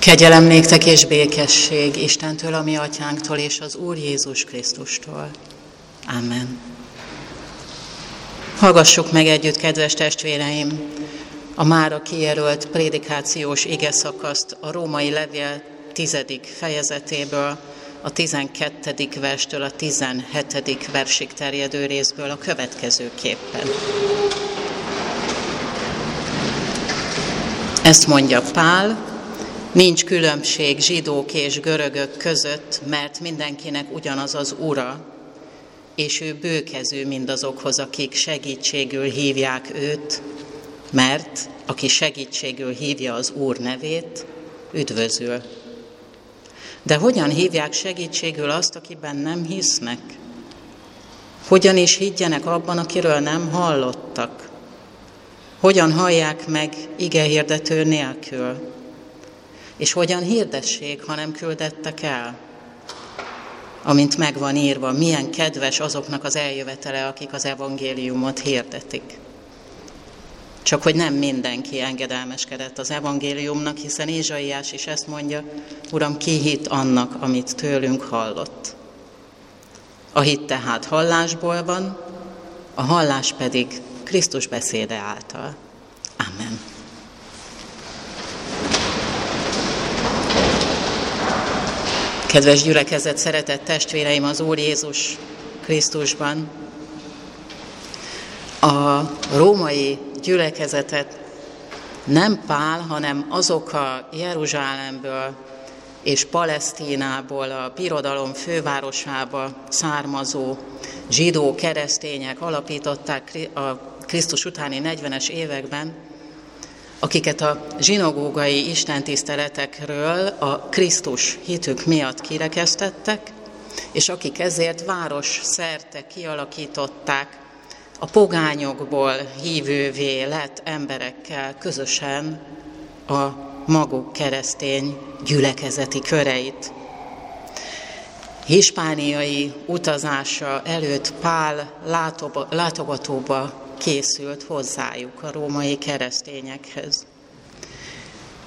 Kegyelem néktek és békesség Istentől, a mi atyánktól és az Úr Jézus Krisztustól. Amen. Hallgassuk meg együtt, kedves testvéreim, a mára kijelölt prédikációs ige szakaszt a római levél tizedik fejezetéből, a 12. verstől a 17. versig terjedő részből a következőképpen. Ezt mondja Pál, nincs különbség zsidók és görögök között, mert mindenkinek ugyanaz az ura, és ő bőkező mindazokhoz, akik segítségül hívják őt, mert aki segítségül hívja az Úr nevét, üdvözül. De hogyan hívják segítségül azt, akiben nem hisznek? Hogyan is higgyenek abban, akiről nem hallottak? Hogyan hallják meg ige hirdető nélkül? És hogyan hirdessék, ha nem küldettek el? Amint megvan írva, milyen kedves azoknak az eljövetele, akik az evangéliumot hirdetik. Csak hogy nem mindenki engedelmeskedett az evangéliumnak, hiszen Ézsaiás is ezt mondja, Uram, ki hit annak, amit tőlünk hallott. A hit tehát hallásból van, a hallás pedig Krisztus beszéde által. Amen. Kedves gyülekezet, szeretett testvéreim az Úr Jézus Krisztusban, a római gyülekezetet nem Pál, hanem azok a Jeruzsálemből és Palesztinából, a birodalom fővárosába származó zsidó keresztények alapították a Krisztus utáni 40-es években, akiket a zsinagógai istentiszteletekről a Krisztus hitük miatt kirekesztettek, és akik ezért város szerte kialakították a pogányokból hívővé lett emberekkel közösen a maguk keresztény gyülekezeti köreit. Hispániai utazása előtt Pál látogatóba készült hozzájuk, a római keresztényekhez.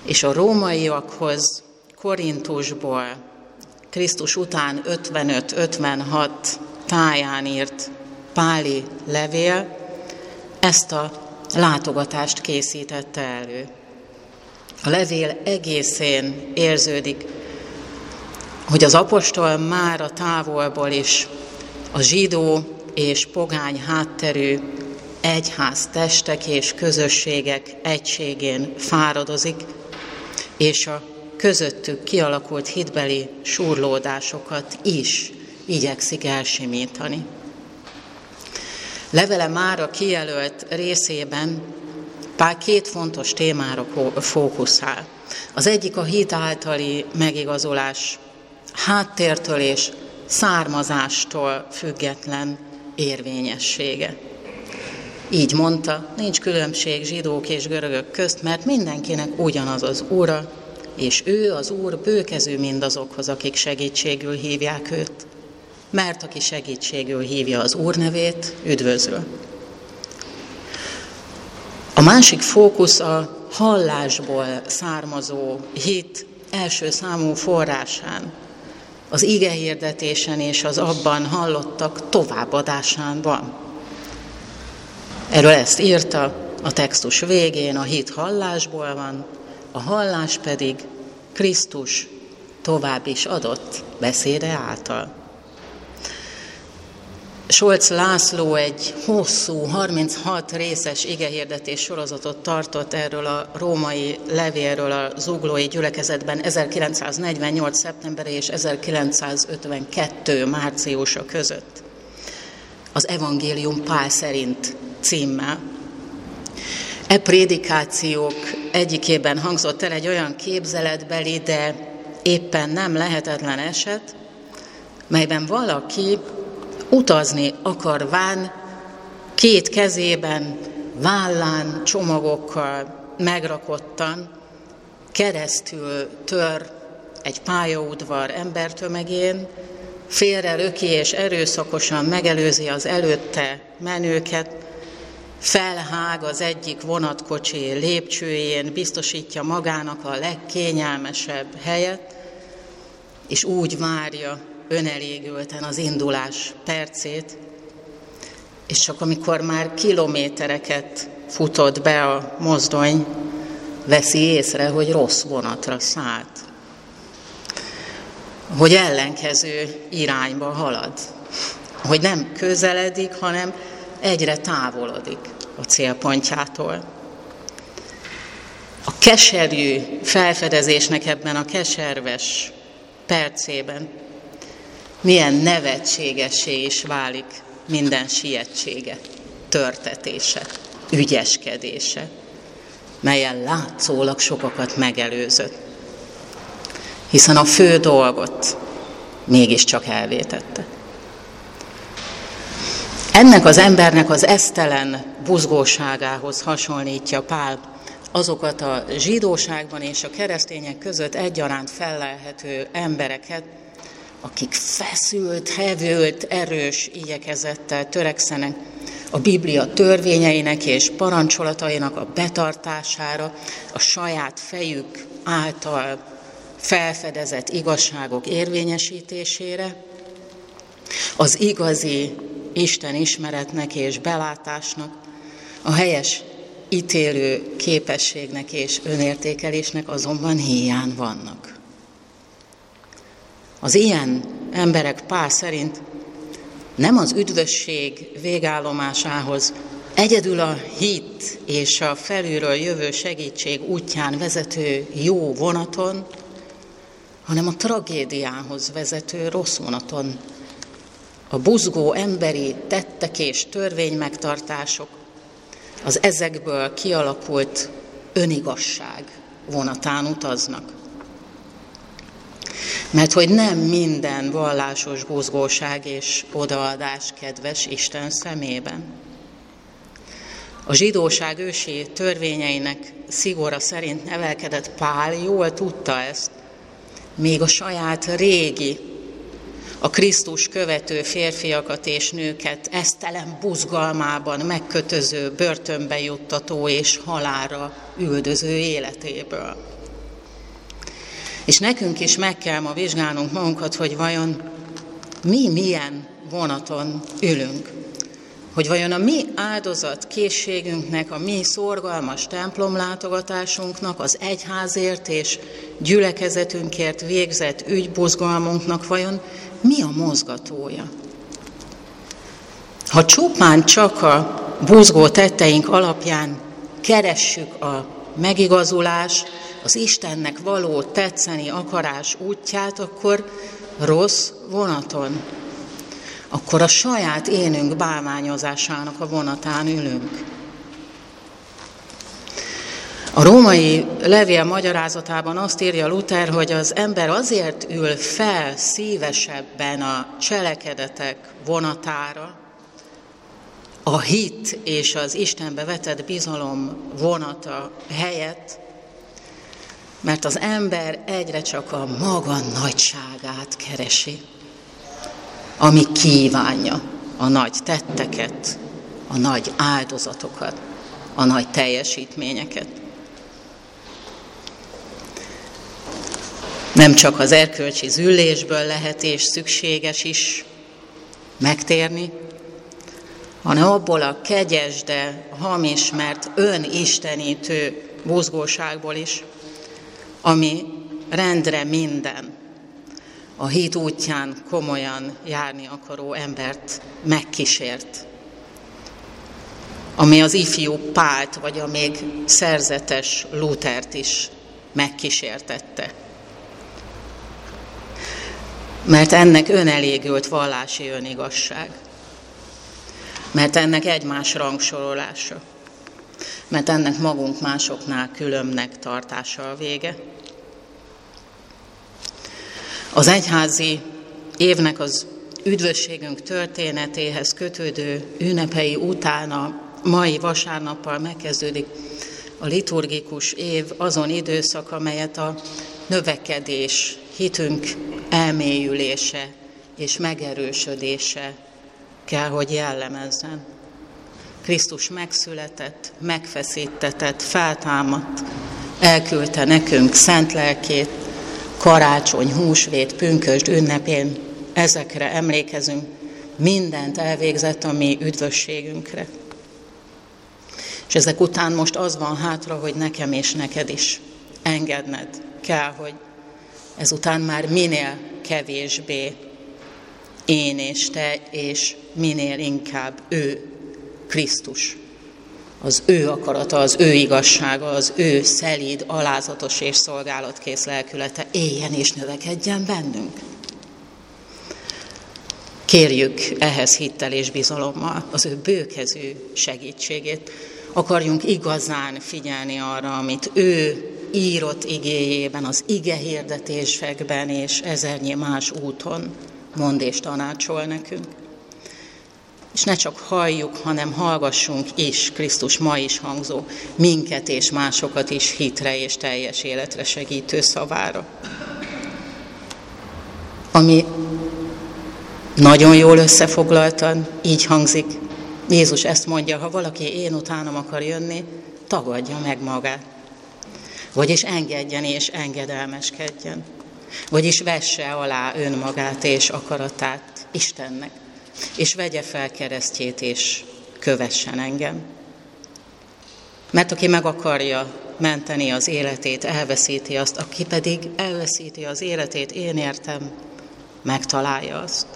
És a rómaiakhoz Korintusból Krisztus után 55-56 táján írt Páli levél ezt a látogatást készítette elő. A levél egészén érződik, hogy az apostol már a távolból is a zsidó és pogány hátterű egyház testek és közösségek egységén fáradozik, és a közöttük kialakult hitbeli súrlódásokat is igyekszik elsimítani. Levele már a kijelölt részében Pál két fontos témára fókuszál. Az egyik a hit általi megigazolás háttértől és származástól független érvényessége. Így mondta, nincs különbség zsidók és görögök közt, mert mindenkinek ugyanaz az Úra, és ő az Úr bőkezű mindazokhoz, akik segítségül hívják őt. Mert aki segítségül hívja az Úr nevét, üdvözöl. A másik fókusz a hallásból származó hit első számú forrásán, az igehirdetésen és az abban hallottak továbbadásán van. Erről ezt írta a textus végén, a hit hallásból van, a hallás pedig Krisztus tovább is adott beszéde által. Solc László egy hosszú, 36 részes igehirdetés sorozatot tartott erről a római levélről a zuglói gyülekezetben 1948. szeptember és 1952. márciusa között. Az evangélium Pál szerint címmel. E prédikációk egyikében hangzott el egy olyan képzeletbeli, de éppen nem lehetetlen eset, melyben valaki utazni akarván két kezében, vállán, csomagokkal megrakottan keresztül tör egy pályaudvar embertömegén, félre löki és erőszakosan megelőzi az előtte menőket, felhág az egyik vonatkocsi lépcsőjén, biztosítja magának a legkényelmesebb helyet, és úgy várja önelégülten az indulás percét, és csak amikor már kilométereket futott be a mozdony, veszi észre, hogy rossz vonatra szállt. Hogy ellenkező irányba halad. Hogy nem közeledik, hanem egyre távolodik a célpontjától. A keserű felfedezésnek ebben a keserves percében milyen nevetségesé is válik minden sietsége, törtetése, ügyeskedése, melyen látszólag sokakat megelőzött. Hiszen a fő dolgot mégiscsak elvétette. Ennek az embernek az esztelen buzgóságához hasonlítja Pál azokat a zsidóságban és a keresztények között egyaránt fellelhető embereket, akik feszült, hevült, erős igyekezettel törekszenek a Biblia törvényeinek és parancsolatainak a betartására, a saját fejük által felfedezett igazságok érvényesítésére, az igazi Isten ismeretnek és belátásnak, a helyes ítélő képességnek és önértékelésnek azonban hiány vannak. Az ilyen emberek pár szerint nem az üdvösség végállomásához egyedül a hit és a felülről jövő segítség útján vezető jó vonaton, hanem a tragédiához vezető rossz vonaton. A buzgó emberi tettek és törvénymegtartások, az ezekből kialakult önigazság vonatán utaznak. Mert hogy nem minden vallásos buzgóság és odaadás kedves Isten szemében. A zsidóság ősi törvényeinek szigora szerint nevelkedett Pál jól tudta ezt, még a saját régi, a Krisztus követő férfiakat és nőket esztelen buzgalmában megkötöző, börtönbe juttató és halára üldöző életéből. És nekünk is meg kell ma vizsgálnunk magunkat, hogy vajon mi milyen vonaton ülünk. Hogy vajon a mi áldozat készségünknek, a mi szorgalmas templomlátogatásunknak, az egyházért és gyülekezetünkért végzett ügybuzgalmunknak vajon mi a mozgatója? Ha csupán csak a buzgó tetteink alapján keressük a megigazulás, az Istennek való tetszeni akarás útját, akkor rossz vonaton. Akkor a saját énünk bálványozásának a vonatán ülünk. A római levél magyarázatában azt írja Luther, hogy az ember azért ül fel szívesebben a cselekedetek vonatára, a hit és az Istenbe vetett bizalom vonata helyett, mert az ember egyre csak a maga nagyságát keresi, ami kívánja a nagy tetteket, a nagy áldozatokat, a nagy teljesítményeket. Nem csak az erkölcsi züllésből lehet és szükséges is megtérni, hanem abból a kegyes, de hamis, mert önistenítő buzgóságból is, ami rendre minden, a hit útján komolyan járni akaró embert megkísért. Ami az ifjú Pált, vagy a még szerzetes Lutert is megkísértette. Mert ennek önelégült vallási önigazság. Mert ennek egymás rangsorolása mert ennek magunk másoknál különbnek tartása a vége. Az egyházi évnek az üdvösségünk történetéhez kötődő ünnepei után a mai vasárnappal megkezdődik a liturgikus év azon időszak, amelyet a növekedés, hitünk elmélyülése és megerősödése kell, hogy jellemezzen. Krisztus megszületett, megfeszítetett, feltámadt, elküldte nekünk szent lelkét, karácsony, húsvét, pünkösd ünnepén, ezekre emlékezünk, mindent elvégzett a mi üdvösségünkre. És ezek után most az van hátra, hogy nekem és neked is engedned kell, hogy ezután már minél kevésbé én és te, és minél inkább ő, Krisztus. Az ő akarata, az ő igazsága, az ő szelíd, alázatos és szolgálatkész lelkülete éljen és növekedjen bennünk. Kérjük ehhez hittel és bizalommal az ő bőkezű segítségét. Akarjunk igazán figyelni arra, amit ő írott igéjében, az ige hirdetésekben és ezernyi más úton mond és tanácsol nekünk. És ne csak halljuk, hanem hallgassunk is Krisztus ma is hangzó, minket és másokat is hitre és teljes életre segítő szavára. Ami nagyon jól összefoglaltan így hangzik. Jézus ezt mondja, ha valaki én utánam akar jönni, tagadja meg magát. Vagyis engedjen és engedelmeskedjen. Vagyis vesse alá önmagát és akaratát Istennek. És vegye fel keresztjét és kövessen engem. Mert aki meg akarja menteni az életét, elveszíti azt, aki pedig elveszíti az életét, én értem, megtalálja azt.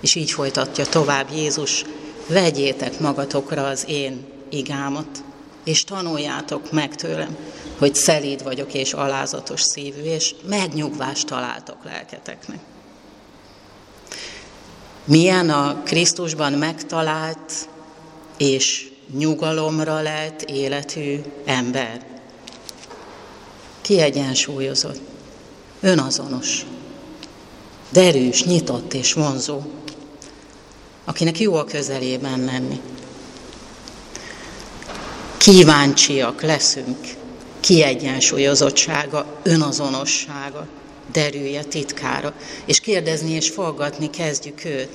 És így folytatja tovább Jézus, vegyétek magatokra az én igámat, és tanuljátok meg tőlem, hogy szelíd vagyok és alázatos szívű, és megnyugvást találtok lelketeknek. Milyen a Krisztusban megtalált és nyugalomra lett életű ember? Kiegyensúlyozott, önazonos, derűs, nyitott és vonzó, akinek jó a közelében lenni. Kíváncsiak leszünk kiegyensúlyozottsága, önazonossága, derűje, titkára, és kérdezni és fogadni kezdjük őt.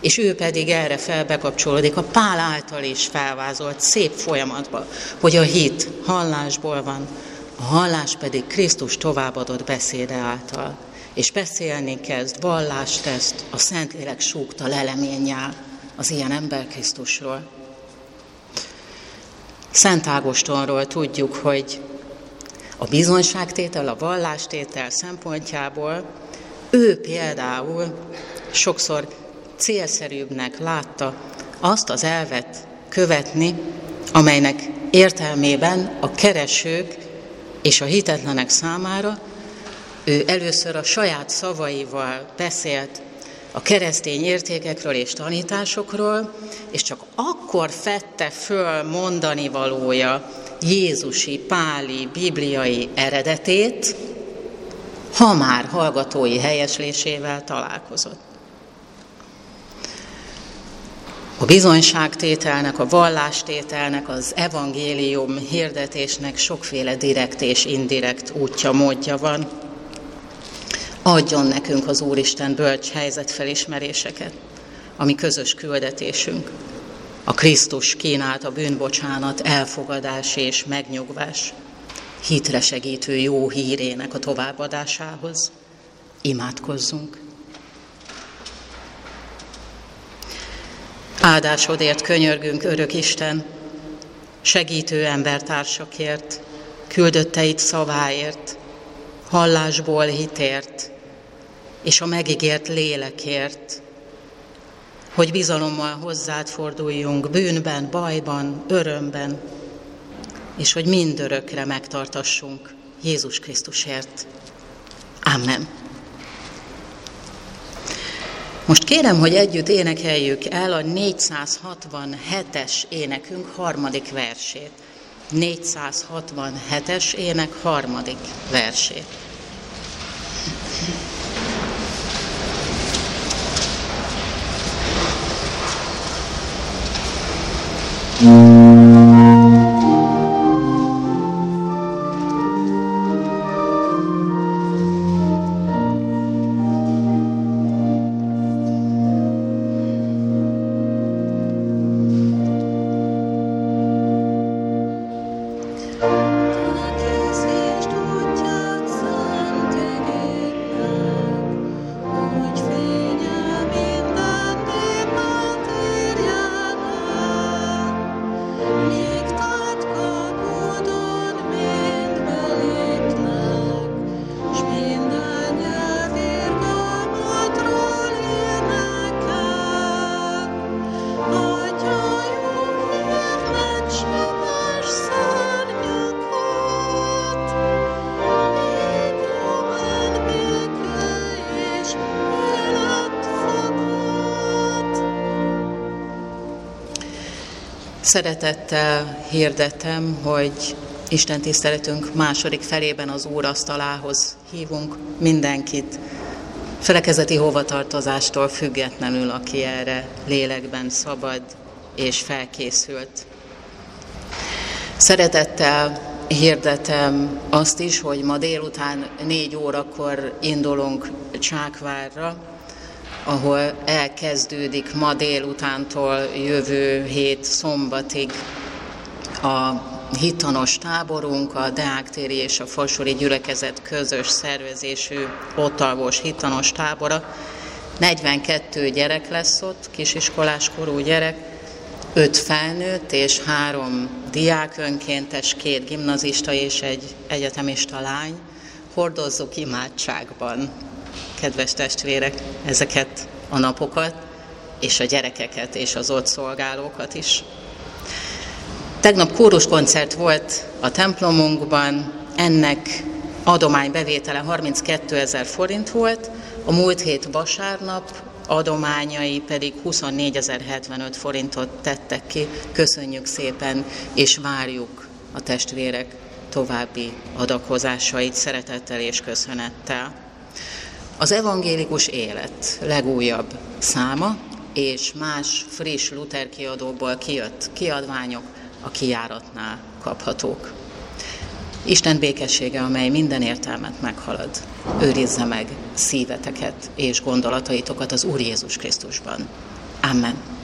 És ő pedig erre felbekapcsolódik a Pál által is felvázolt szép folyamatba, hogy a hit hallásból van, a hallás pedig Krisztus továbbadott beszéde által. És beszélni kezd, vallást tesz, a Szentlélek súgta leleményel az ilyen ember Krisztusról. Szent Ágostonról tudjuk, hogy a bizonyságtétel, a vallástétel szempontjából ő például sokszor célszerűbbnek látta azt az elvet követni, amelynek értelmében a keresők és a hitetlenek számára ő először a saját szavaival beszélt a keresztény értékekről és tanításokról, és csak akkor fette föl mondani valója Jézusi, Páli, bibliai eredetét, ha már hallgatói helyeslésével találkozott. A bizonyságtételnek, a vallástételnek, az evangélium hirdetésnek sokféle direkt és indirekt útja, módja van adjon nekünk az Úristen bölcs helyzetfelismeréseket, ami közös küldetésünk. A Krisztus kínált a bűnbocsánat, elfogadás és megnyugvás, hitre segítő jó hírének a továbbadásához. Imádkozzunk! Áldásodért könyörgünk, örök Isten, segítő embertársakért, küldötteit szaváért, hallásból hitért, és a megígért lélekért, hogy bizalommal hozzád forduljunk bűnben, bajban, örömben, és hogy mindörökre megtartassunk Jézus Krisztusért. Amen. Most kérem, hogy együtt énekeljük el a 467-es énekünk harmadik versét. 467-es ének harmadik versét. Mm. Szeretettel hirdetem, hogy Isten tiszteletünk második felében az Úr asztalához hívunk mindenkit, felekezeti hovatartozástól függetlenül, aki erre lélekben szabad és felkészült. Szeretettel hirdetem azt is, hogy ma délután négy órakor indulunk Csákvárra, ahol elkezdődik ma délutántól jövő hét szombatig a hitanos táborunk, a Deáktéri és a Fasori gyülekezet közös szervezésű ottalvos hitanos tábora. 42 gyerek lesz ott, kisiskolás korú gyerek, 5 felnőtt és három diák önkéntes, két gimnazista és egy egyetemista lány. Hordozzuk imádságban, kedves testvérek, ezeket a napokat, és a gyerekeket, és az ott szolgálókat is. Tegnap kóruskoncert volt a templomunkban, ennek adománybevétele 32 ezer forint volt, a múlt hét vasárnap adományai pedig 24.075 forintot tettek ki. Köszönjük szépen, és várjuk a testvérek további adakozásait szeretettel és köszönettel. Az evangélikus élet legújabb száma és más friss Luther kiadóból kijött kiadványok a kijáratnál kaphatók. Isten békessége, amely minden értelmet meghalad, őrizze meg szíveteket és gondolataitokat az Úr Jézus Krisztusban. Amen.